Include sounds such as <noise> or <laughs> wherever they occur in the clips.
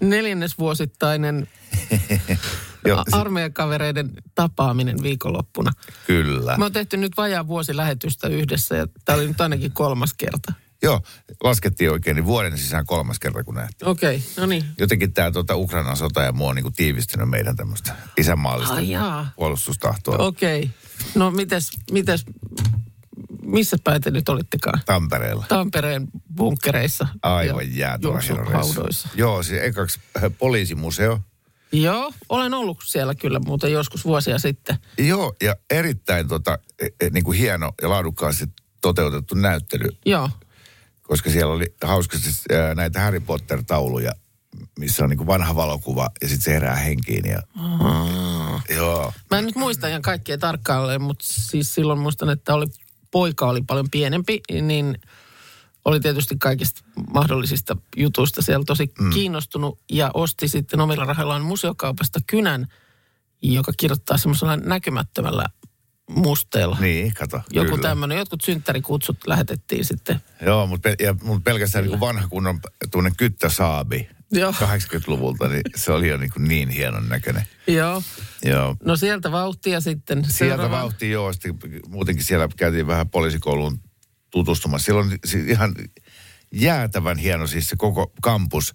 neljännesvuosittainen <laughs> armeijakavereiden tapaaminen viikonloppuna. Kyllä. Me on tehty nyt vajaa vuosi lähetystä yhdessä ja tämä oli nyt ainakin kolmas kerta. Joo, laskettiin oikein, niin vuoden sisään kolmas kerta kun nähtiin. Okei, okay, no niin. Jotenkin tämä tuota, Ukrainan sota ja muu on niin tiivistynyt meidän tämmöistä isänmaallista Ai jaa. puolustustahtoa Okei. Okay. No mites, mites, missä päin te nyt olittekaan? Tampereella. Tampereen bunkkereissa. Aivan jäätävä. Joo, siis ekaksi äh, poliisimuseo. Joo, olen ollut siellä kyllä muuten joskus vuosia sitten. Joo, ja erittäin tota, e, e, niin kuin hieno ja laadukkaasti toteutettu näyttely, Joo. koska siellä oli hauskasti ää, näitä Harry Potter-tauluja, missä on niin kuin vanha valokuva ja sitten se herää henkiin. Ja, joo, Mä en nyt muista ihan kaikkea tarkkaan, mutta siis silloin muistan, että oli, poika oli paljon pienempi, niin oli tietysti kaikista mahdollisista jutuista siellä tosi mm. kiinnostunut ja osti sitten omilla rahoillaan museokaupasta kynän, joka kirjoittaa semmoisella näkymättömällä musteella. niin, kato. Joku kyllä. tämmöinen, jotkut synttärikutsut lähetettiin sitten. Joo, mutta pe- ja, mut pelkästään niin kuin vanha kunnon tunne kyttäsaabi Joo. 80-luvulta, niin se oli jo niin, kuin niin hienon näköinen. Joo. Joo. No sieltä vauhtia sitten. Sieltä seuraavaan. vauhti joo, sitten muutenkin siellä käytiin vähän poliisikouluun tutustumassa. Siellä on siis ihan jäätävän hieno siis se koko kampus,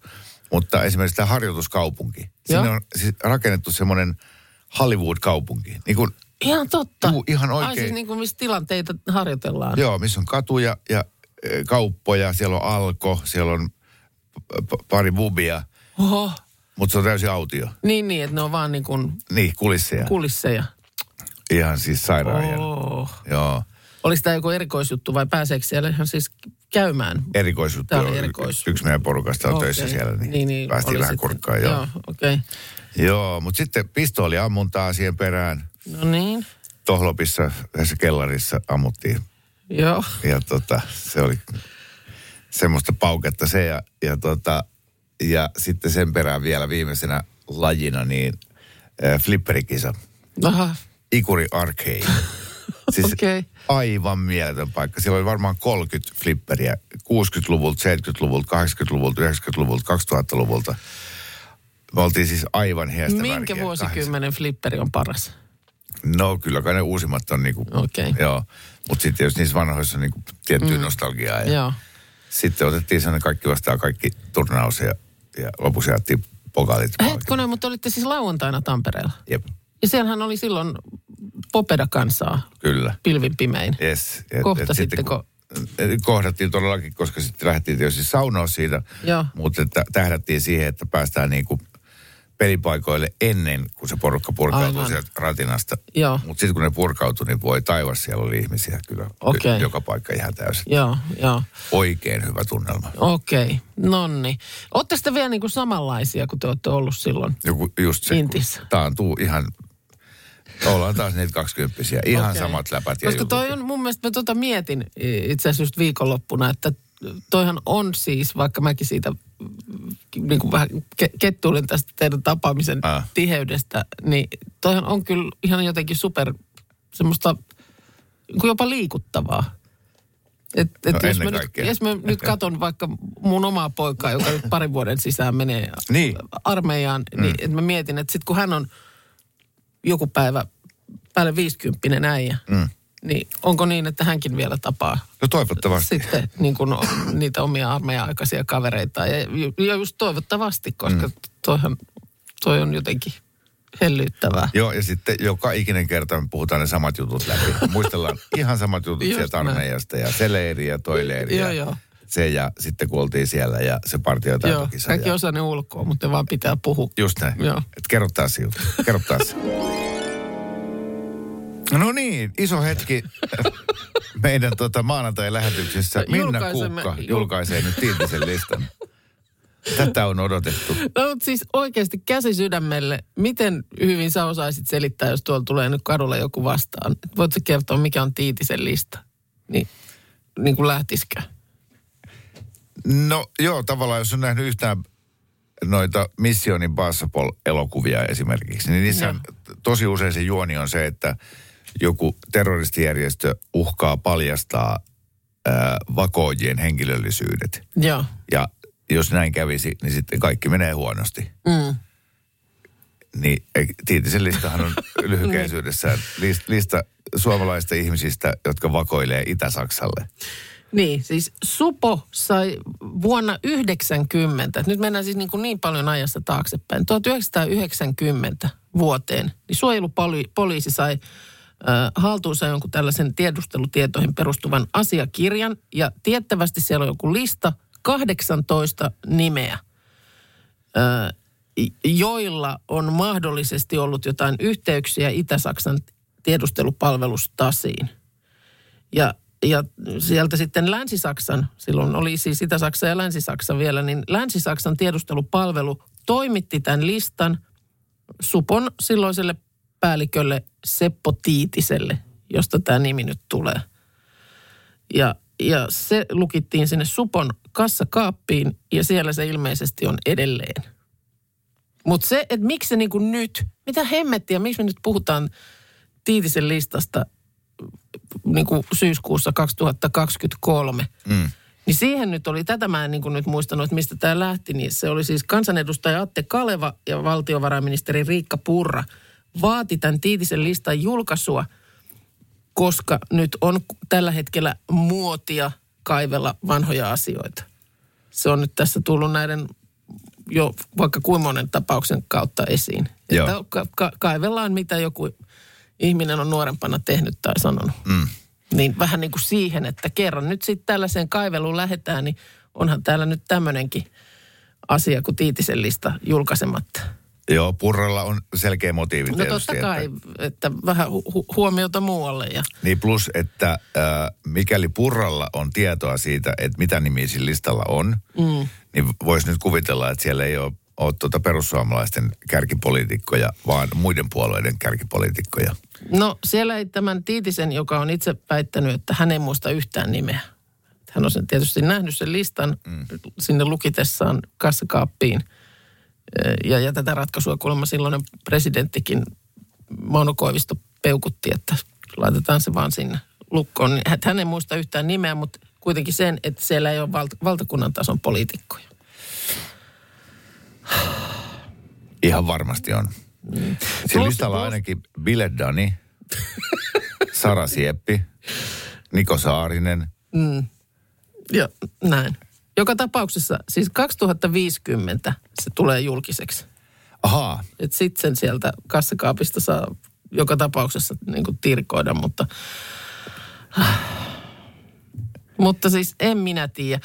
mutta esimerkiksi tämä harjoituskaupunki. Sinne Joo. on siis rakennettu semmoinen Hollywood-kaupunki. Niin kuin, Ihan totta. Juu, ihan Ai oikein. siis niin kuin missä tilanteita harjoitellaan. joo, missä on katuja ja e, kauppoja, siellä on Alko, siellä on pari bubia, Oho. mutta se on täysin autio. Niin, niin, että ne on vaan niin kuin Niin, kulisseja. kulisseja. ihan siis sairaan. Oh. Joo, Olisi tämä joku erikoisjuttu vai pääseekö siellä ihan siis käymään? erikoisjuttu. Tää oli erikois. Yksi meidän porukasta on Okei. töissä siellä, niin, päästiin oli vähän sitten- kurkkaan. Joo, Joo, okei. Okay. joo mutta sitten pistooliammuntaa siihen perään. No niin, Tohlopissa, yhdessä kellarissa ammuttiin. joo. Ja tota, se oli semmoista pauketta se. Ja, ja, tota, ja sitten sen perään vielä viimeisenä lajina niin äh, flipperikisa. Aha, Ikuri Arcade. <laughs> Siis Okei. aivan mieletön paikka. Siellä oli varmaan 30 flipperiä 60-luvulta, 70-luvulta, 80-luvulta, 90-luvulta, 2000-luvulta. Me oltiin siis aivan hiestä minkä värkiä. vuosikymmenen flipperi on paras? No kyllä kai ne uusimmat on niinku, Okei. joo. Mutta sitten jos niissä vanhoissa on niinku tiettyä mm. nostalgiaa. Ja Joo. Sitten otettiin sellainen kaikki vastaan kaikki turnaus ja, ja lopuksi jaettiin pokalit. Hetkonen, mutta olitte siis lauantaina Tampereella. Jep, Ja siellähän oli silloin Popeda-kansaa kyllä. pilvin pimein. Yes. Et, Kohtasitteko? sitten, kun, kohdattiin todellakin, koska sitten lähdettiin tietysti saunoa siitä. Joo. Mutta että tähdättiin siihen, että päästään niinku pelipaikoille ennen kuin se porukka purkautuu Aivan. sieltä ratinasta. Mutta sitten kun ne purkautui, niin voi taivas, siellä oli ihmisiä kyllä. Okei. Joka paikka ihan täysin. Joo, joo. Oikein hyvä tunnelma. Okei, nonni. Ootte sitten vielä niin kuin samanlaisia kuin te olette ollut silloin? Joku just se, Intissä. taantuu ihan, ollaan taas niitä kaksikymppisiä. Ihan Okei. samat läpät Koska jutut. toi on mun mielestä, mä tota mietin itse asiassa just viikonloppuna, että toihan on siis, vaikka mäkin siitä mm, niin kuin vähän ke- kettuilin tästä teidän tapaamisen Ah. tiheydestä, niin toihan on kyllä ihan jotenkin super semmoista niin kuin jopa liikuttavaa. Et, et No jos, mä nyt, jos mä nyt katon vaikka mun omaa poikaa, joka nyt parin vuoden sisään menee Niin. armeijaan, mm. niin että mä mietin, että sitten kun hän on joku päivä päälle 50 äijä, mm. Niin onko niin, että hänkin vielä tapaa No toivottavasti. sitten niin kuin niitä omia armeija-aikaisia kavereita. Ja, ja just toivottavasti, koska mm. toihan, toi on jotenkin hellyyttävää. Joo, ja sitten joka ikinen kerta me puhutaan ne samat jutut läpi. Muistellaan <laughs> ihan samat jutut Just sieltä armeijasta ja se leiri ja toi leiri. Joo, joo. Se ja sitten kun oltiin siellä ja se partio Joo, täytokisa. kaikki ja... osaa ne ulkoa, mutta ne vaan pitää puhua. Just näin. Joo. Et kerro taas juttu. Kerro taas. <laughs> No niin, iso hetki <laughs> meidän tota, maanantai-lähetyksessä. Minna Kuukka jul- julkaisee nyt Tiitisen listan. Tätä on odotettu. No mutta siis oikeasti käsi sydämelle, miten hyvin sä osaisit selittää, jos tuolla tulee nyt kadulla joku vastaan? Voitko kertoa, mikä on Tiitisen lista? Niin, niin kuin lähtisikö? No joo, tavallaan jos on nähnyt yhtään noita Mission Impossible-elokuvia esimerkiksi, niin niissä tosi usein se juoni on se, että joku terroristijärjestö uhkaa paljastaa ää, vakoojien henkilöllisyydet. Joo. Ja jos näin kävisi, niin sitten kaikki menee huonosti. Mm. Niin Tiitisen listahan on <laughs> lyhykäisyydessään list- lista suomalaisista ihmisistä, jotka vakoilee Itä-Saksalle. Niin, siis Supo sai vuonna 90, nyt mennään siis niin, kuin niin paljon ajassa taaksepäin, 1990 vuoteen, niin suojelupoliisi sai haltuunsa jonkun tällaisen tiedustelutietoihin perustuvan asiakirjan, ja tiettävästi siellä on joku lista, 18 nimeä, joilla on mahdollisesti ollut jotain yhteyksiä Itä-Saksan tiedustelupalvelustasiin. Ja, ja sieltä sitten Länsi-Saksan, silloin oli siis Itä-Saksa ja Länsi-Saksa vielä, niin Länsi-Saksan tiedustelupalvelu toimitti tämän listan Supon silloiselle päällikölle Seppo Tiitiselle, josta tämä nimi nyt tulee. Ja, ja se lukittiin sinne Supon kassakaappiin ja siellä se ilmeisesti on edelleen. Mutta se, että miksi se niin kuin nyt, mitä hemmettiä, miksi me nyt puhutaan Tiitisen listasta niin kuin syyskuussa 2023, Mm. niin siihen nyt oli, tätä mä en niin kuin nyt muistanut, että mistä tämä lähti, niin se oli siis kansanedustaja Atte Kaleva ja valtiovarainministeri Riikka Purra vaati tämän Tiitisen listan julkaisua, koska nyt on tällä hetkellä muotia kaivella vanhoja asioita. Se on nyt tässä tullut näiden jo vaikka kuinka monen tapauksen kautta esiin. Joo. Että ka- ka- kaivellaan, mitä joku ihminen on nuorempana tehnyt tai sanonut. Mm. Niin vähän niin kuin siihen, että kerran nyt sitten tällaiseen kaiveluun lähdetään, niin onhan täällä nyt tämmöinenkin asia kuin Tiitisen lista julkaisematta. Joo, Purralla on selkeä motiivi No tietysti, totta kai, Että, että vähän hu- hu- huomiota muualle. Ja, niin plus, että äh, mikäli Purralla on tietoa siitä, että mitä nimiä sillä listalla on, mm. niin voisi nyt kuvitella, että siellä ei ole, ole tuota perussuomalaisten kärkipoliitikkoja, vaan muiden puolueiden kärkipoliitikkoja. no siellä ei tämän Tiitisen, joka on itse väittänyt, että hän ei muista yhtään nimeä. Hän on sen tietysti nähnyt sen listan mm. sinne lukitessaan kassakaappiin. Ja, ja tätä ratkaisua kuulemma silloinen presidenttikin Mauno Koivisto peukutti, että laitetaan se vaan sinne lukkoon. Niin hän- ei muista yhtään nimeä, mutta kuitenkin sen, että siellä ei ole valta, valtakunnan tason poliitikkoja. Ihan varmasti on. Sillä Plus- listalla on ainakin Bile Dani, <laughs> Sara Sieppi, Niko Saarinen. Ja näin. Joka tapauksessa, siis 2050 se tulee julkiseksi. Ahaa, Että sitten sen sieltä kassakaapista saa joka tapauksessa niin kuin tirkoida, mutta... mutta siis en minä tiedä.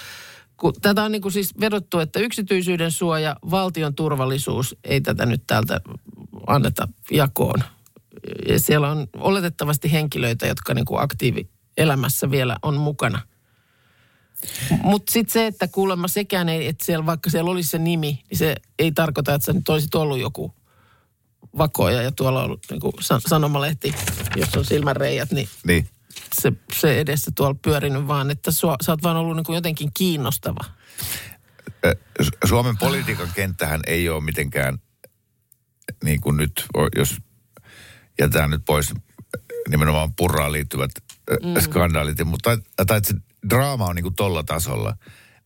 Kun tätä on niin kuin siis vedottu, että yksityisyyden suoja, valtion turvallisuus ei tätä nyt täältä anneta jakoon. Ja siellä on oletettavasti henkilöitä, jotka niin kuin aktiivielämässä vielä on mukana. Mutta sitten se, että kuulemma sekään ei, että siellä, vaikka siellä olisi se nimi, niin se ei tarkoita, että sä nyt olisit ollut joku vakoja ja tuolla on ollut niin kuin sanomalehti, jos on silmänreijät, niin niin. se, se edessä tuolla pyörinyt vaan, että sua, sä oot vaan ollut niin kuin jotenkin kiinnostava. Suomen politiikan kenttähän ei ole mitenkään, niin kuin nyt, jos jätetään nyt pois nimenomaan purraan liittyvät mm. skandaalit, mutta tai se draama on niin kuin tolla tasolla.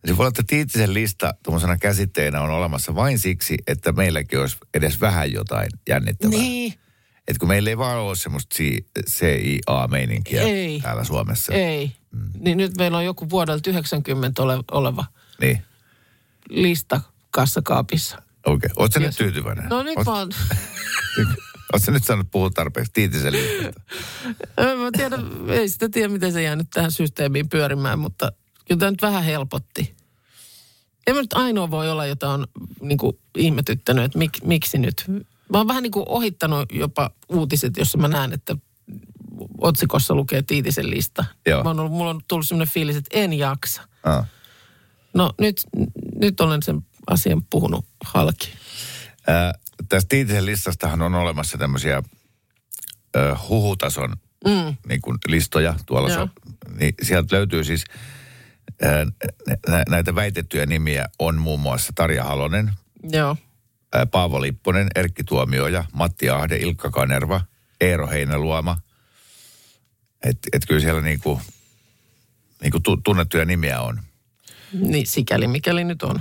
Se voi olla, että Tiitisen lista tuommoisena käsitteenä on olemassa vain siksi, että meilläkin olisi edes vähän jotain jännittävää. Niin. Että kun meillä ei vaan ole semmoista CIA-meininkiä Ei. täällä Suomessa. Ei. Mm. Niin nyt meillä on joku vuodelta 90 ole, oleva Niin, lista kassakaapissa. okei. Okay. Oletko nyt tyytyväinen? No nyt Oot- mä oon... <laughs> Oletko nyt saanut puhua tarpeeksi Tiitisen <laughs> mä tiedä, ei sitä tiedä, miten se jäänyt tähän systeemiin pyörimään, mutta kyllä tämä nyt vähän helpotti. En mä nyt ainoa voi olla, jota on niin kuin, ihmetyttänyt, että mik, miksi nyt. Mä oon vähän niin kuin ohittanut jopa uutiset, jossa mä näen, että otsikossa lukee Tiitisen lista. Joo. Mä oon ollut, mulla on tullut sellainen fiilis, että en jaksa. Ah. No nyt, nyt olen sen asian puhunut halki. Ää, tästä Tiitisen listastahan on olemassa tämmöisiä ö, huhutason mm. niin kuin listoja tuolla. So, niin sieltä löytyy siis ää, nä, näitä väitettyjä nimiä on muun muassa Tarja Halonen, Joo. ää, Paavo Lipponen, Erkki Tuomioja, Matti Ahde, Ilkka Kanerva, Eero Heinäluoma. Että et kyllä siellä niinku, niinku tu, tunnettuja nimiä on, Niin sikäli mikäli nyt on.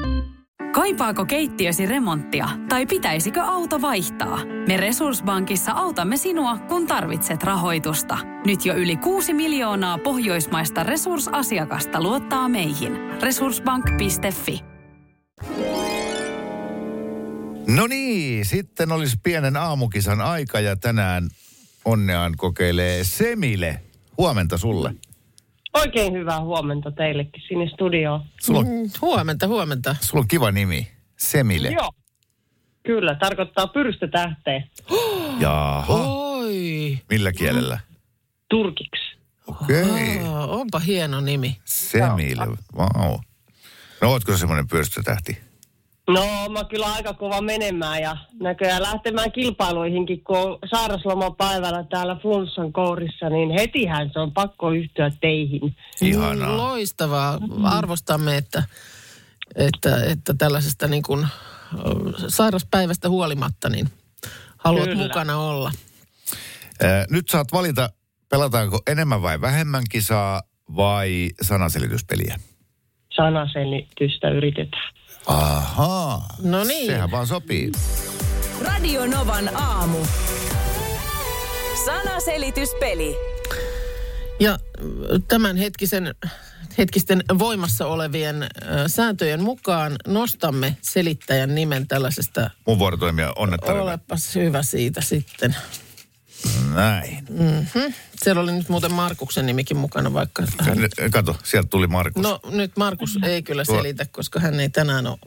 Kaipaako keittiösi remonttia tai pitäisikö auto vaihtaa? Me Resurssbankissa autamme sinua, kun tarvitset rahoitusta. Nyt jo yli 6 miljoonaa pohjoismaista resursasiakasta luottaa meihin. Resurssbank.fi No niin, sitten olisi pienen aamukisan aika ja tänään onneaan kokeilee Semile. Huomenta sulle. Oikein hyvää huomenta teillekin sinne studioon. Sulla on, Mm, Huomenta, huomenta. sulla on kiva nimi. Semile. Joo. Kyllä, tarkoittaa pyrstötähteä <gasps> Jaha, Oi, millä kielellä? turkiksi. Okei, okay. Onpa hieno nimi. Semile, wow. No ootko semmoinen pyrstötähti? No, mä kyllä aika kova menemään ja näköjään lähtemään kilpailuihinkin, kun on sairaslomapäivänä täällä Flunssan kourissa, niin hetihän se on pakko yhtyä teihin. Ihanaa. Loistavaa. Arvostamme, että, että, että tällaisesta niin kuin, sairaspäivästä huolimatta, niin haluat Kyllä. mukana olla. Ää, Nyt saat valita, pelataanko enemmän vai vähemmän kisaa vai sanaselityspeliä. Sanaselitystä yritetään. Ahaa. No niin. Sehän vaan sopii. Radio Novan aamu. Sanaselityspeli. Ja ö, tämän hetkisen, hetkisten voimassa olevien ö, sääntöjen mukaan nostamme selittäjän nimen tällaisesta. Mun vuoro toimia onnettarina. Olepas hyvä siitä sitten. Näin. Siellä oli nyt muuten Markuksen nimikin mukana, vaikka hän... Kato, sieltä tuli Markus. No nyt Markus ei kyllä Tuo- selitä, koska hän ei tänään ole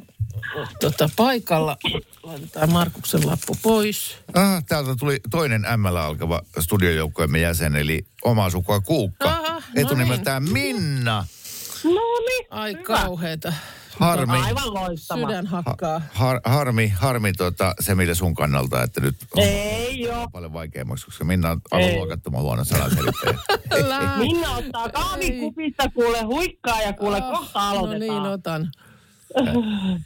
tota, paikalla. Laitetaan Markuksen lappu pois. Ah, täältä tuli toinen ML alkava studiojoukkoemme jäsen, eli omaa sukua Kuukka. Aha, no Etunimeltään Minna. No niin, Ai kauheita. Harmi, aivan loistava. Sydän hakkaa. har, harmi, harmi tota, se mille sun kannalta, että nyt on Ei joo. paljon vaikeammaksi, koska Minna on aivan luokattoman huono sanaselittäjä. <laughs> Älä. Minna ottaa kahvikupista kuule huikkaa ja kuule Ah, kohta No aloitetaan. niin, otan.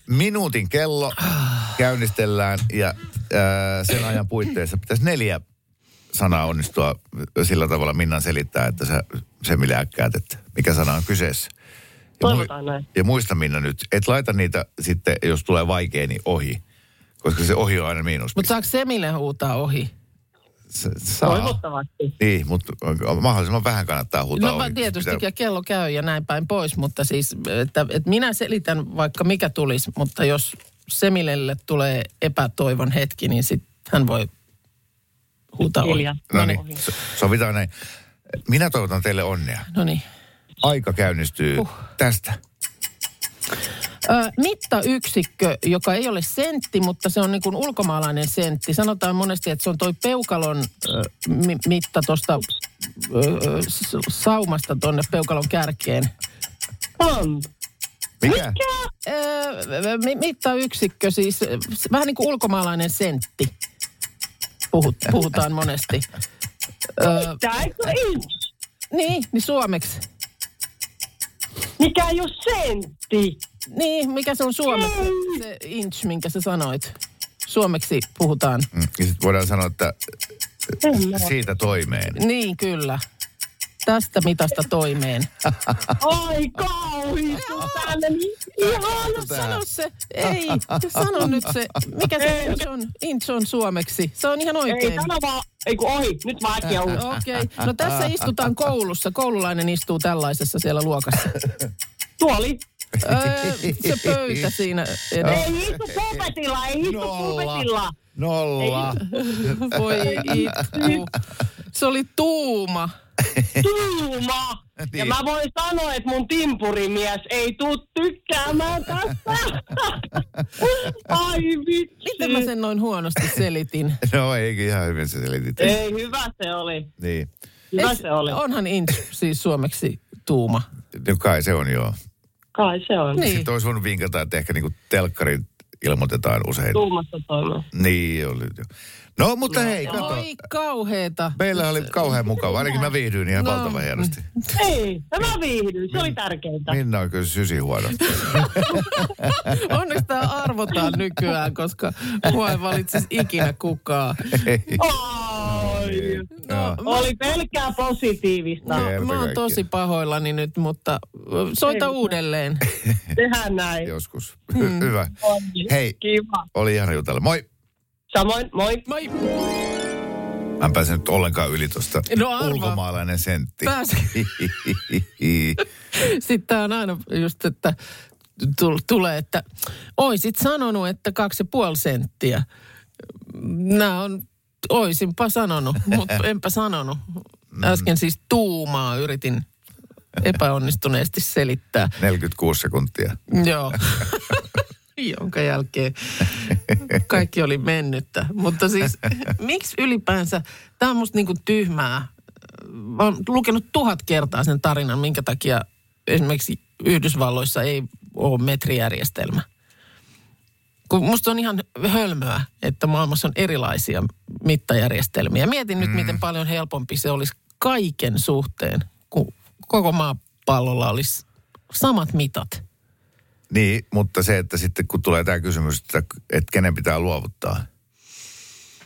Minuutin kello käynnistellään ja ää, sen ajan puitteissa pitäisi neljä sanaa onnistua sillä tavalla Minnan selittää, että sä se millä äkkäät, että mikä sana on kyseessä. Ja, Toivotaan näin. ja muista Minna nyt, et laita niitä sitten, jos tulee vaikea, niin ohi. Koska se ohi on aina miinus. Mutta saako Semille huutaa ohi? S- saa. Toivottavasti. Niin, mutta mahdollisimman vähän kannattaa huutaa No ohi. vaan tietysti, Pitää- ja kello käy ja näin päin pois, mutta siis, että, että minä selitän vaikka mikä tulisi, mutta jos Semilelle tulee epätoivon hetki, niin sitten hän voi huutaa ohi. No niin, so- sovitaan näin. Minä toivotan teille onnea. No niin. Aika käynnistyy uh. tästä. Ö, mittayksikkö, joka ei ole sentti, mutta se on niin kuin ulkomaalainen sentti. Sanotaan monesti, että se on toi peukalon ö, mi- mitta tuosta saumasta tonne peukalon kärkeen. On. Mikä? Ö, mi- mittayksikkö siis, vähän niin kuin ulkomaalainen sentti. Puhut, puhutaan monesti. Ö, Tää eikö inch? niin, niin suomeksi. Mikä ei ole sentti? Niin, mikä se on suomeksi? Se inch, minkä sä sanoit. Suomeksi puhutaan. Mm, Ja sitten voidaan sanoa, että siitä toimeen. Niin, kyllä. Tästä mitasta toimeen. <laughs> Ai kauhistu tänne. niin Ihana. Sano se, ei, sano nyt se, mikä se, se on, inch on suomeksi. Se on ihan Ei, oikein. sano vaan. Ei kun ohi. Nyt mä äkkiä. Okei, okay. no tässä istutaan koulussa. Koululainen istuu tällaisessa siellä luokassa. <laughs> Tuoli. Öö, se pöytä siinä. Ei istu pulpetilla. Ei istu pulpetilla. Nolla. Voi itku. Se oli tuuma. Tuuma! <laughs> Ja Niin. mä voin sanoa, että mun timpurimies ei tuu tykkäämään tästä. <laughs> Ai vitsi. Miten mä sen noin huonosti selitin? <laughs> No eikä ihan hyvin se selitit. Ei, hyvä se oli. Niin. Hyvä Eiks- se oli. Onhan inch siis suomeksi tuuma. No kai se on joo. Kai se on. Niin. Sitten olisi voinut vinkata, että ehkä niinku telkkari ilmoitetaan usein. Tuumasta toimeen. Niin oli jo. No mutta hei, kato. Oi kauheeta. Meillä oli kauhean mukava. Ainakin mä viihdyin ihan No. valtavan hienosti. Ei, mä viihdyin. Se oli tärkeintä. Minna on kyllä sysi huono. <laughs> Onneksi tämä arvotaan nykyään, koska mua ei valitsisi ikinä kukaan. Ei. Ai. Joo. Oli pelkkää positiivista. No, Kerta mä oon tosi pahoillani nyt, mutta soita uudelleen. <laughs> Tehdään näin. Joskus. Hy- <laughs> Hyvä. On. Hei, Kiva. oli ihana jutella. Moi. Samoin, moi. Moi. Mä en pääse nyt ollenkaan yli tuosta No ulkomaalainen sentti. <laughs> Sitten on aina just, että tul- tulee, että oisit sanonut, että kaksi ja puoli senttiä. Nämä on, oisinpa sanonut, <laughs> mutta enpä sanonut. Äsken siis tuumaa yritin epäonnistuneesti selittää. 46 sekuntia. Joo. <laughs> Jonka jälkeen kaikki oli mennyttä. Mutta siis, miksi ylipäänsä, tämä on musta niinku tyhmää. Mä oon lukenut tuhat kertaa sen tarinan, minkä takia esimerkiksi Yhdysvalloissa ei ole metrijärjestelmä. Kun musta on ihan hölmöä, että maailmassa on erilaisia mittajärjestelmiä. Mietin nyt, miten paljon helpompi se olisi kaiken suhteen, kun koko maapallolla olisi samat mitat. Niin, mutta se, että sitten kun tulee tämä kysymys, että, että kenen pitää luovuttaa.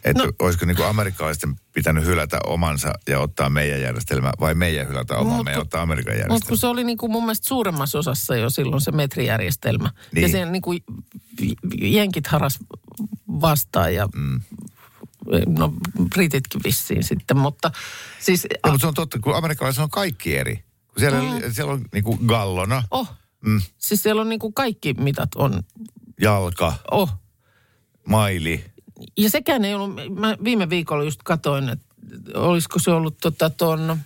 Että no. No. olisiko niin amerikkalaisten pitänyt hylätä omansa ja ottaa meidän järjestelmä, vai meidän hylätä omamme Mut ja kun- ottaa Amerikan Mutta kun järjestelmä? se oli niin kuin mun mielestä suuremmassa osassa jo silloin se metrijärjestelmä. Niin. Ja sen niin kuin jenkit haras vastaan ja mm. no brititkin vissiin sitten. Mutta siis, Ja, mutta se on totta, kun amerikkalaisilla on kaikki eri. Kun siellä, mm. siellä on niin kuin gallona, oh, mm, siis siellä on niin kuin kaikki mitat on, jalka, oh. maili. Ja sekään ei ollut, mä viime viikolla just katoin, että olisiko se ollut tota ton,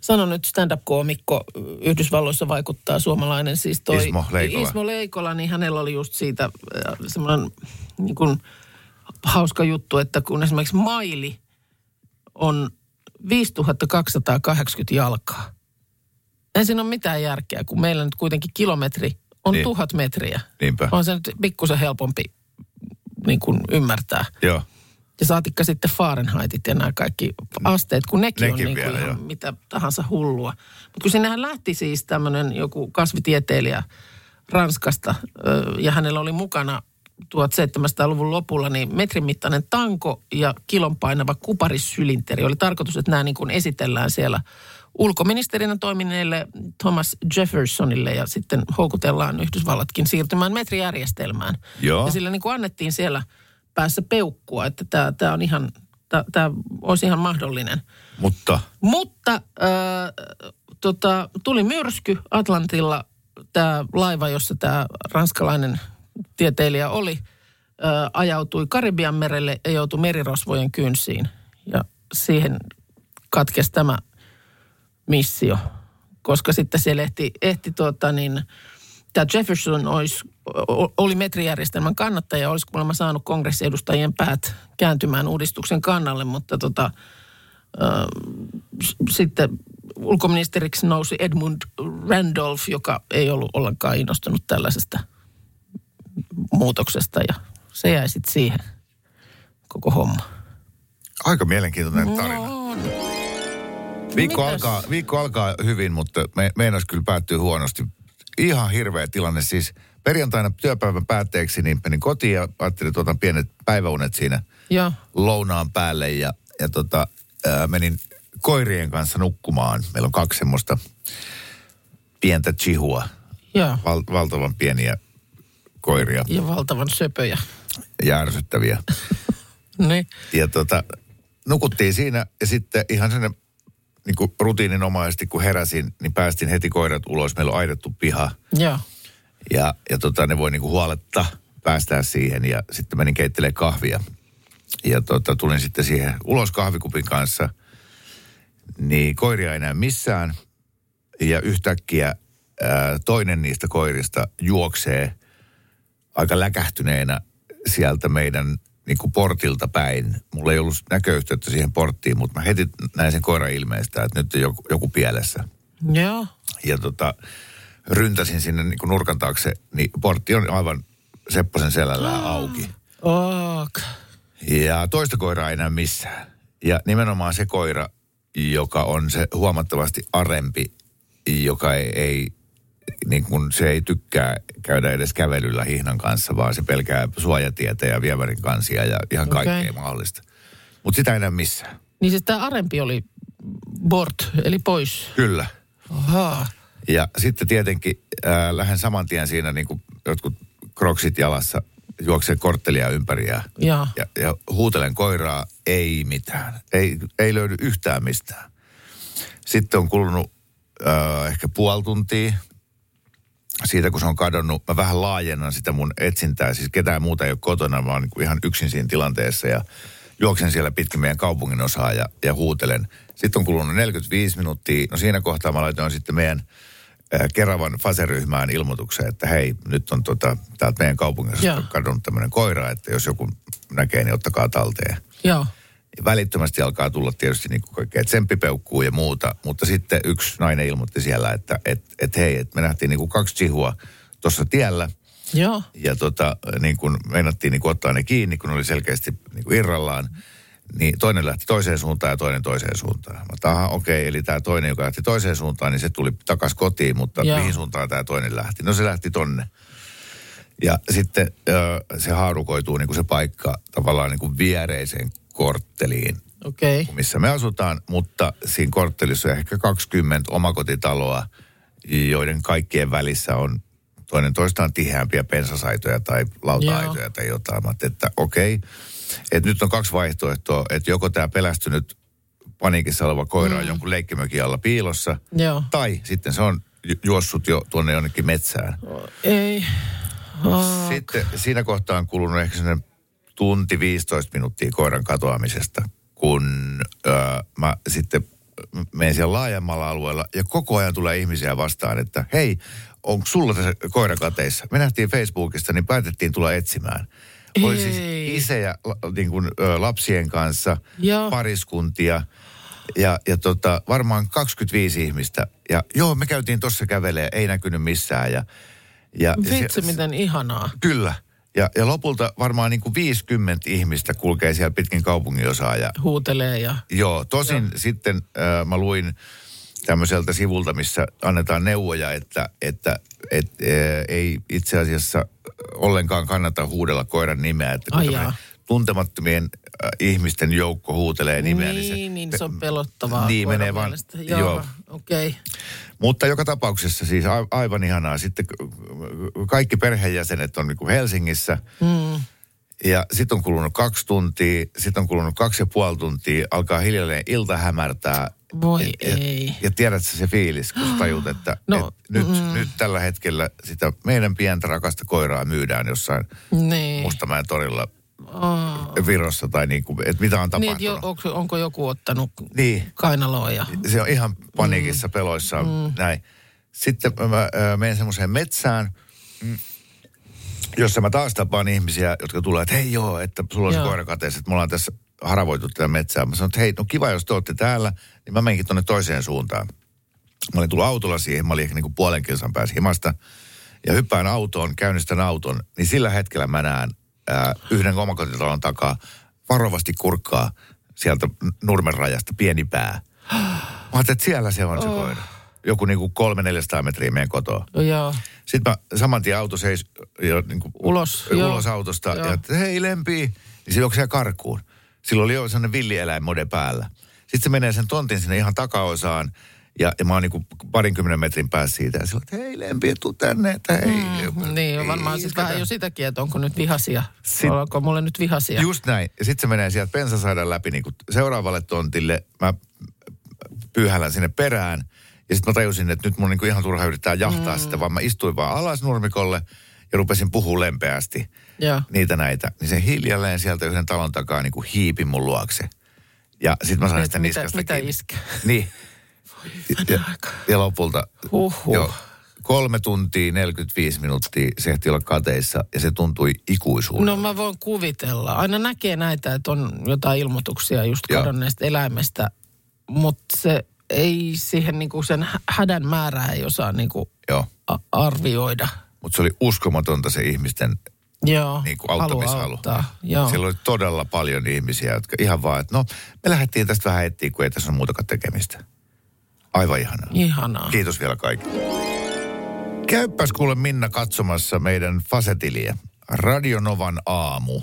sano nyt stand-up-koomikko, Yhdysvalloissa vaikuttaa suomalainen siis toi Ismo Leikola. Ismo Leikola, niin hänellä oli just siitä äh, semmoinen niin kuin hauska juttu, että kun esimerkiksi maili on 5280 jalkaa. Ei siinä ole mitään järkeä, kun meillä nyt kuitenkin kilometri on Niin. tuhat metriä. Niinpä. On se nyt pikkusen helpompi niin kuin ymmärtää. Joo. Ja saatikka sitten Fahrenheitit ja nämä kaikki asteet, kun nekin, Nekin on niin kuin vielä, ihan mitä tahansa hullua. Mutta kun sinnehän lähti siis tämmöinen joku kasvitieteilijä Ranskasta ja hänellä oli mukana 1700-luvun lopulla niin metrin mittainen tanko ja kilon painava kuparissylinteri. Oli tarkoitus, että nämä niin kuin esitellään siellä ulkoministerinä toimineelle Thomas Jeffersonille ja sitten houkutellaan Yhdysvallatkin siirtymään metrijärjestelmään. Joo. Ja sille niin kuin annettiin siellä päässä peukkua, että tämä, tämä on ihan, tämä, tämä olisi ihan mahdollinen. Mutta Mutta äh, tota, tuli myrsky Atlantilla, tämä laiva, jossa tämä ranskalainen tieteilijä oli, äh, ajautui Karibian merelle ja joutui merirosvojen kynsiin. Ja siihen katkesi tämä missio, koska sitten siellä ehti, ehti tuota niin, tämä Jefferson olisi, oli metrijärjestelmän kannattaja, olisi kuulemma saanut kongressiedustajien päät kääntymään uudistuksen kannalle, mutta tota, s- sitten ulkoministeriksi nousi Edmund Randolph, joka ei ollut ollenkaan innostunut tällaisesta muutoksesta ja se jäi sitten siihen koko homma. aika mielenkiintoinen tarina. On. Viikko Mitäs? alkaa, viikko alkaa hyvin, mutta me, meinas kyllä päättyy huonosti. Ihan hirveä tilanne. Siis perjantaina työpäivän päätteeksi niin menin kotiin ja ajattelin, että otan pienet päiväunet siinä Joo. lounaan päälle ja, ja tota, ää, menin koirien kanssa nukkumaan. Meillä on kaksi semmoista pientä chihua, Joo. val, valtavan pieniä koiria Ja valtavan söpöjä. ja ärsyttäviä. <laughs> Niin. Ja tota, nukuttiin siinä ja sitten ihan sen niin kuin rutiininomaisesti, kun heräsin, niin päästin heti koirat ulos. Meillä on aidattu piha Joo. ja, ja tota, ne voi niin kuin huoletta päästää siihen ja sitten menin keittelemään kahvia. Ja tota, tulin sitten siihen ulos kahvikupin kanssa. niin koiria ei näy missään. Ja yhtäkkiä ää, toinen niistä koirista juoksee aika läkähtyneenä sieltä meidän niin kuin portilta päin. Mulla ei ollut näköyhteyttä siihen porttiin, mutta mä heti näin sen koiran ilmeistä, että nyt on joku, joku pielessä. Joo. Ja tota, ryntäsin sinne niin kuin nurkan taakse, niin portti on aivan Sepposen selällään auki. Ok. Ja toista koiraa ei näy missään. Ja nimenomaan se koira, joka on se huomattavasti arempi, joka ei, ei niin kuin se ei tykkää käydä edes kävelyllä hihnan kanssa, vaan se pelkää suojatietä ja vievärin kansia ja ihan Okei. kaikkea mahdollista. Mutta sitä ei näy missään. Niin siis tämä arempi oli bort, eli pois. Kyllä. Ahaa. Ja sitten tietenkin äh, lähden saman tien siinä niin kuin jotkut kroksit jalassa juoksee korttelia ympäri ja, Joo. ja, ja huutelen koiraa, ei mitään. Ei, ei löydy yhtään mistään. Sitten on kulunut äh, ehkä puoli tuntia siitä, kun se on kadonnut. Mä vähän laajennan sitä mun etsintää. Siis ketään muuta ei ole kotona, oon niin ihan yksin siinä tilanteessa ja juoksen siellä pitkin meidän kaupungin osaa ja, ja huutelen. Sitten on kulunut 45 minuuttia. No siinä kohtaa mä laitoin sitten meidän äh, Keravan faseryhmään ilmoituksen, että hei, nyt on tota, täältä meidän kaupungissa Joo. kadonnut tämmöinen koira, että jos joku näkee, niin ottakaa talteen. Joo. Välittömästi alkaa tulla tietysti niin kaikkea tsemppipeukkuu ja muuta, mutta sitten yksi nainen ilmoitti siellä, että et, et hei, että me nähtiin niin kuin kaksi chihua tuossa tiellä Joo. ja tota, niin kuin meinattiin niin kuin ottaa ne kiinni, kun ne oli selkeästi niin kuin irrallaan. Niin toinen lähti toiseen suuntaan ja toinen toiseen suuntaan. Mä aha, okei, eli tämä toinen, joka lähti toiseen suuntaan, niin se tuli takas kotiin, mutta Joo. mihin suuntaan tämä toinen lähti? No se lähti tonne. Ja sitten ö, se haarukoituu niin kuin se paikka tavallaan niin kuin viereiseen kortteliin. Okay. missä me asutaan, mutta siinä korttelissa on ehkä 20 omakotitaloa, joiden kaikkien välissä on toinen toistaan tiheämpiä pensasaitoja tai lauta-aitoja Joo. tai jotain. Mä että okei, että nyt on kaksi vaihtoehtoa, että joko tämä pelästynyt paniikissa oleva koira on jonkun leikkimökin alla piilossa, Joo. tai sitten se on ju- juossut jo tuonne jonnekin metsään. Ei. Sitten siinä kohtaa on kulunut ehkä sellainen tunti 15 minuuttia koiran katoamisesta, kun ö, mä sitten menen siellä laajemmalla alueella ja koko ajan tulee ihmisiä vastaan, että hei, onko sulla tässä koira kateissa? Me nähtiin Facebookista, niin päätettiin tulla etsimään. Oli siis isejä niin kuin, ö, lapsien kanssa, Joo. pariskuntia ja, ja tota, varmaan 25 ihmistä. Ja joo, me käytiin tuossa kävelee, ei näkynyt missään. Ja, ja Vitsi, se- miten ihanaa. Kyllä. Ja, ja lopulta varmaan niin kuin 50 ihmistä kulkee siellä pitkin kaupunginosaa. Ja, Huutelee ja... joo, tosin joo. sitten äh, mä luin tämmöiseltä sivulta, missä annetaan neuvoja, että, että et, äh, ei itse asiassa ollenkaan kannata huudella koiran nimeä. Että kun Ai tuntemattomien äh, ihmisten joukko huutelee nimeä, niin, niin se, niin, se on pelottavaa. Niin, menee vaan- mielestä. Joo, joo. okei. Okay. Mutta joka tapauksessa siis a- aivan ihanaa. Sitten kaikki perheenjäsenet on niin kuin Helsingissä. Mm. Ja sitten on kulunut kaksi tuntia, sitten on kulunut kaksi ja puoli tuntia, alkaa hiljalleen ilta hämärtää. Voi ja, ei. Ja, ja tiedätkö se fiilis, kun <gasps> tajut, että No, et nyt, mm. nyt tällä hetkellä sitä meidän pientä rakasta koiraa myydään jossain Niin. Mustamäen torilla Oh. Virossa tai niin kuin, että mitä on Niin, tapahtunut. että jo, onko, onko joku ottanut niin. kainaloa ja... Se on ihan paniikissa, mm. peloissaan, mm. näin. Sitten mä äh, menen semmoiseen metsään, jossa mä taas tapaan ihmisiä, jotka tulee, että hei joo, että sulla on se Joo. koira kateessa, että me ollaan tässä haravoitu tätä metsää. Mä sanon, että hei, no kiva, jos te olette täällä, niin mä menenkin tuonne toiseen suuntaan. Mä olin tullut autolla siihen, mä olin ehkä niin kuin puolen kilsan päässä himasta. Ja hyppään autoon, käynnistän auton, niin sillä hetkellä mä näen ää, yhden omakotitalon takaa varovasti kurkkaa sieltä nurmen rajasta pieni pää. Mä ajattelin, että siellä se on se oh. koira. Joku niin kuin 300-400 metriä meidän kotoa. No, joo. Sitten mä saman tien auto seis jo niin kuin Ulos, ulos joo. autosta Joo. ja että hei lempi, niin se juoksee karkuun. Sillä oli jo sellainen villieläinmode päällä. Sitten se menee sen tontin sinne ihan takaosaan ja, ja mä oon niin kuin parinkymmenen metrin päässä siitä. Ja sillä että hei lempi, tuu tänne, että hei. Mm, niin, varmaan Ei, siis vähän jo sitäkin, että onko nyt vihasia. Sit- Onko mulle nyt vihasia? Just näin. Ja sitten se menee sieltä pensasaidan läpi niin kuin seuraavalle tontille. Mä pyyhälän sinne perään. Ja sitten mä tajusin, että nyt mun niin kuin ihan turha yrittää jahtaa mm. sitä, vaan mä istuin vaan alas nurmikolle ja rupesin puhua lempeästi Joo. niitä näitä. Niin se hiljalleen sieltä yhden talon takaa niin kuin hiipi mun luokse. Ja sitten mä sain Nyt sitä mitä- niskasta mitä kiinni. iskä? Niin. Ja, ja lopulta Huhhuh. joo, kolme tuntia 45 minuuttia se ehti olla kateissa ja se tuntui ikuisuudelta. No mä voin kuvitella. Aina näkee näitä, että on jotain ilmoituksia just Joo. kadonneesta eläimestä, mutta se ei siihen niinku sen hä- hädän määrää ei osaa niinku Joo, a- arvioida. mutta se oli uskomatonta se ihmisten Joo, niin kuin auttamishalu. Joo. Siellä oli todella paljon ihmisiä, jotka ihan vaan, että no me lähdettiin tästä vähän etsiä, kun ei tässä ole muutakaan tekemistä. Aivan ihanaa. Ihanaa. Kiitos vielä kaikille. Käyppäs kuule Minna katsomassa meidän Fasetiliä. Radionovan aamu.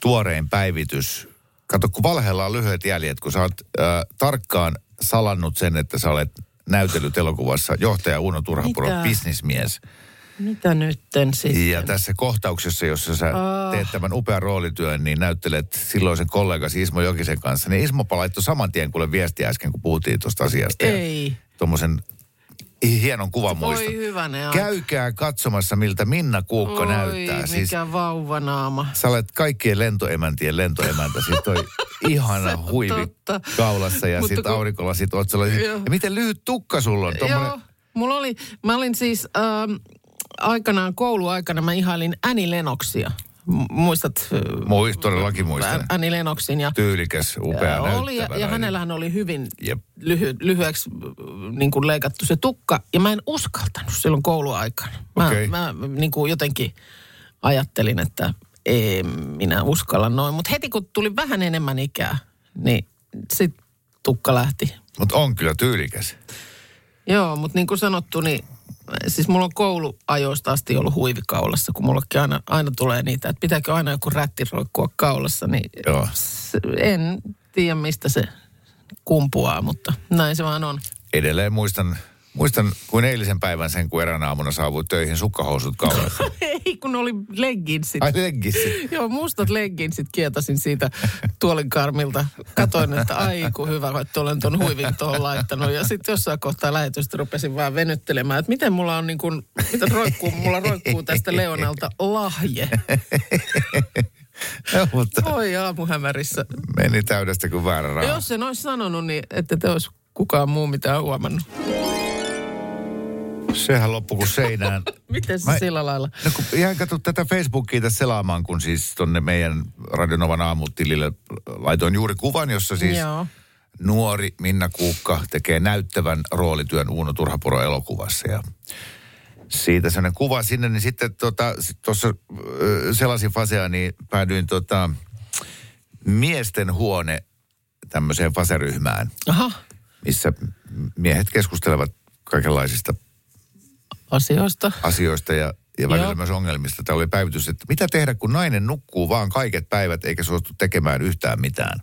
Tuorein päivitys. Kato, kun valheella on lyhyet jäljet, kun sä oot äh, tarkkaan salannut sen, että sä olet näytellyt elokuvassa johtaja Uno Turhapuro, bisnismies. Mitä nytten sitten? Ja tässä kohtauksessa, jossa sä Ah. teet tämän upean roolityön, niin näyttelet silloisen kollegasi Ismo Jokisen kanssa. Niin Ismo laittoi saman tien kuule viestiä äsken, kun puhuttiin tuosta asiasta. Ei. Tuommoisen hienon kuvan Voi muista. aika. Käykää katsomassa, miltä Minna Kuukko Oi, näyttää. mikä Siis vauvanaama. sä olet kaikkien lentoemäntien lentoemäntä. Siis toi <laughs> ihana huivi totta. kaulassa ja sitten kun- aurinkolasit otsalla. Joo. Ja miten lyhyt tukka sulla on? Tommonen... Joo, mulla oli, mä olin siis ähm, aikanaan kouluaikana, mä ihailin Annie Lenoksia. Muistat? Muist, todellakin muistan. Ä- Annie Lenoksin ja Tyylikäs, upea, oli, ja, ja hänellähän oli hyvin Jep. lyhy, lyhyeksi niin kuin leikattu se tukka. Ja mä en uskaltanut silloin kouluaikana. Mä, Okei. mä niin kuin jotenkin ajattelin, että en minä uskalla noin. Mutta heti kun tuli vähän enemmän ikää, niin sit tukka lähti. Mutta on kyllä tyylikäs. Joo, mutta niin kuin sanottu, niin siis mulla on kouluajoista asti ollut huivikaulassa, kun mullekin aina, aina tulee niitä, että pitääkö aina joku rätti roikkua kaulassa, niin Joo. en tiedä mistä se kumpuaa, mutta näin se vaan on. Edelleen muistan, muistan kuin eilisen päivän sen, kun erään aamuna saavuin töihin sukkahousut kaulassa. <laughs> Ei, kun oli legginsit. Ai leggissi. <laughs> Joo, mustat legginsit kietasin siitä tuolin karmilta. Katoin, että ai kun hyvä, että olen tuon huivin tuohon laittanut. Ja sitten jossain kohtaa lähetystä rupesin vaan venyttelemään, että miten mulla on niin kuin, miten roikkuu, mulla roikkuu tästä Leonalta lahje. Joo, <laughs> mutta Oi aamuhämärissä. meni täydestä kuin väärä raha. Jos sen olisi sanonut, niin ette te olisi kukaan muu mitään huomannut. Sehän loppui kuin seinään. <laughs> Miten se Mä- sillä lailla? No kun ihan katso tätä Facebookia tässä selaamaan, kun siis tonne meidän Radionovan aamutilille laitoin juuri kuvan, jossa siis Joo. nuori Minna Kuukka tekee näyttävän roolityön Uuno Turhapuro elokuvassa. Ja siitä sellainen kuva sinne, niin sitten tuossa tota, ö, selasin fasea, niin päädyin tota, miesten huone tämmöiseen faseryhmään, Aha, missä miehet keskustelevat kaikenlaisista asioista. asioista ja, ja välillä Joo. myös ongelmista. Täällä oli päivitys, että mitä tehdä, kun nainen nukkuu vaan kaiket päivät eikä suostu tekemään yhtään mitään.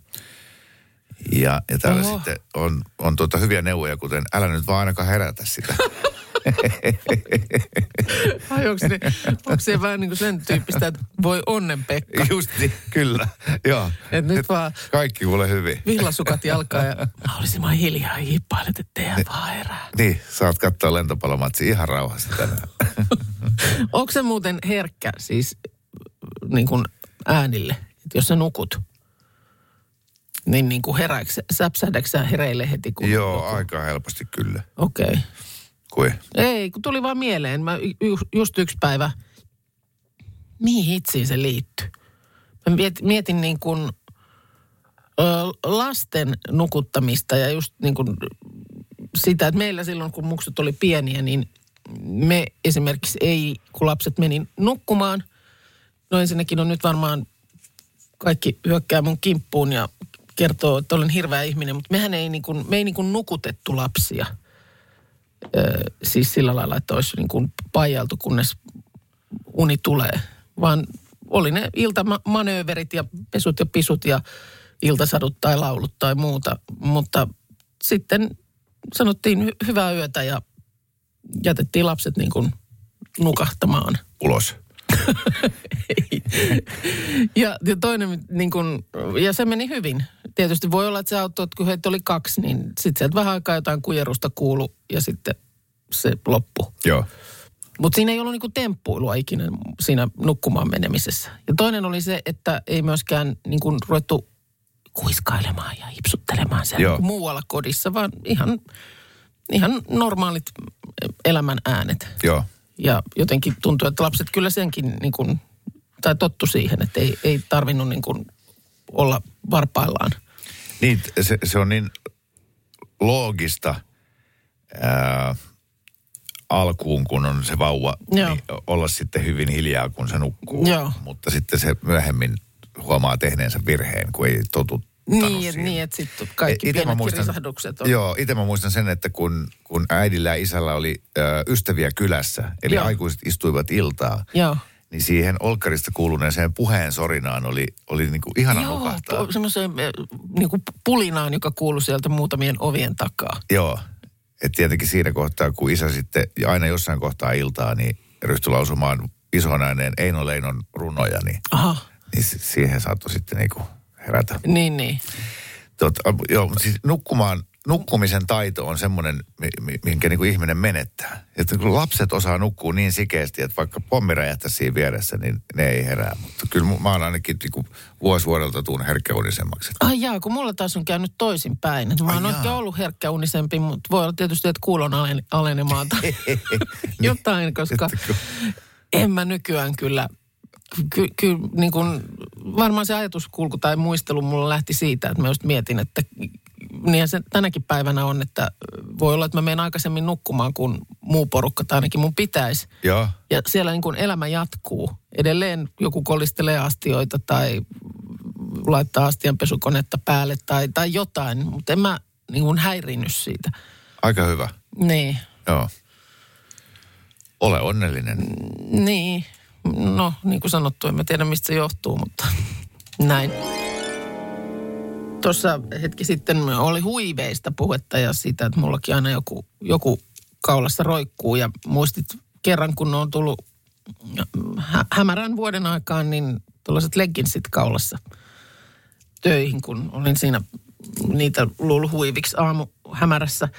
Ja, ja täällä Oho. sitten on, on tuota hyviä neuvoja, kuten älä nyt vaan ainakaan herätä sitä. <laughs> <laughs> Ai onko se, onko se vähän niin kuin sen tyyppistä, että voi onnen Pekka. Justi, kyllä. Joo. Et nyt vaan Kaikki kuule hyvin. villasukat jalkaa ja <laughs> mä olisin vaan hiljaa hippailet, että tehdään vaan herää. Niin, saat katsoa lentopallomatsi ihan rauhassa tänään. <laughs> Onko se muuten herkkä siis niin kuin äänille, että jos sä nukut, niin, niin kuin herääksä, säpsähdäksä sä hereille heti? Kun Joo, aika helposti kyllä. Okei. Okay. Kui? Ei, kun tuli vaan mieleen. Mä ju, just yksi päivä, mihin hitsiin se liittyy? Mä mietin, mietin niin kuin ö, lasten nukuttamista ja just niin kuin sitä, että meillä silloin kun muksut oli pieniä, niin me esimerkiksi ei, kun lapset meni nukkumaan, no ensinnäkin on nyt varmaan kaikki hyökkää mun kimppuun ja kertoo, että olen hirveä ihminen, mutta mehän ei, niin kuin, me ei niin kuin nukutettu lapsia – siis sillä lailla, että olisi niin kuin paijaltu, kunnes uni tulee. Vaan oli ne iltamanööverit ja pesut ja pisut ja iltasadut tai laulut tai muuta. Mutta sitten sanottiin hy- hyvää yötä ja jätettiin lapset niin kuin nukahtamaan. Ulos. <laughs> Ja, ja toinen, niin kun, ja se meni hyvin. Tietysti voi olla, että se auttoi, että kun heitä oli kaksi, niin sitten sieltä vähän aikaa jotain kujerusta kuulu ja sitten se loppu. Joo. Mutta siinä ei ollut niinku temppuilua ikinä siinä nukkumaan menemisessä. Ja toinen oli se, että ei myöskään niinku ruvettu kuiskailemaan ja ipsuttelemaan siellä Joo. niin kuin muualla kodissa, vaan ihan, ihan normaalit elämän äänet. Joo. Ja jotenkin tuntuu, että lapset kyllä senkin niin kuin, tai tottu siihen, että ei, ei tarvinnut niin kuin olla varpaillaan. Niin, se, se on niin loogista ää, alkuun, kun on se vauva, Joo. niin olla sitten hyvin hiljaa, kun se nukkuu. Joo. Mutta sitten se myöhemmin huomaa tehneensä virheen, kun ei totuttanut Niin, siihen. niin että sitten kaikki ite pienet muistan- risahdukset on. Joo, itse mä muistan sen, että kun, kun äidillä ja isällä oli ö, ystäviä kylässä, eli Joo. aikuiset istuivat iltaa, Joo. Niin siihen olkkarista kuuluneeseen puheen sorinaan oli, oli niin kuin ihana Joo, nukahtaa. semmoiseen eh, niin kuin pulinaan, joka kuului sieltä muutamien ovien takaa. Joo, että tietenkin siinä kohtaa, kun isä sitten ja aina jossain kohtaa iltaa, niin ryhtyi lausumaan ison ääneen Eino Leinon runoja, niin, Aha, niin si- siihen saattoi sitten niinku herätä. niin niin. Tota, joo, siis nukkumaan, nukkumisen taito on semmoinen, mi- mi- minkä niinku ihminen menettää. Että kun lapset osaa nukkua niin sikeästi, että vaikka pommi räjähtäisi siinä vieressä, niin ne ei herää. Mutta kyllä mä oon ainakin niinku vuosi vuodelta tuun herkkäunisemmaksi. Ai jaa, kun mulla taas on käynyt toisinpäin. Mä oon ehkä ollut herkkäunisempi, mutta voi olla tietysti, että kuulon alen, alenemaa tai <laughs> jotain, koska en mä nykyään kyllä, ky, ky, niin kun, varmaan se ajatuskulku tai muistelu mulla lähti siitä, että mä just mietin, että niin se tänäkin päivänä on, että voi olla, että mä menen aikaisemmin nukkumaan kuin muu porukka, tai ainakin mun pitäisi. Joo, Ja siellä niin kuin elämä jatkuu. Edelleen joku kolistelee astioita tai laittaa astianpesukonetta päälle tai, tai jotain, mutta en mä niin kuin häirinny siitä. aika hyvä. Niin, Joo. Ole onnellinen. niin. No, niin kuin sanottu, en mä tiedä mistä se johtuu, mutta <laughs> näin. Tuossa hetki sitten oli huiveista puhetta ja siitä, että mullakin aina joku, joku kaulassa roikkuu. Ja muistit kerran, kun on tullut hä- hämärän vuoden aikaan, niin tuollaiset leggingsit kaulassa töihin, kun olin siinä niitä luullut huiviksi aamu hämärässä.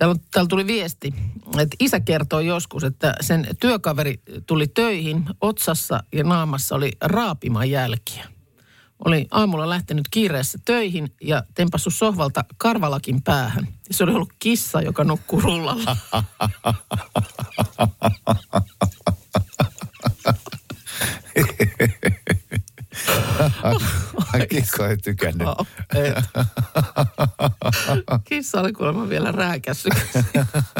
Täällä, täällä tuli viesti, että isä kertoi joskus, että sen työkaveri tuli töihin, otsassa ja naamassa oli raapiman jälkiä. Oli aamulla lähtenyt kiireessä töihin ja tempassut sohvalta karvalakin päähän. Se oli ollut kissa, joka nukkuu rullalla. <laughs> Kissa ei tykännyt. Et. Kissa oli kuulemma vielä rääkässyt. <laughs>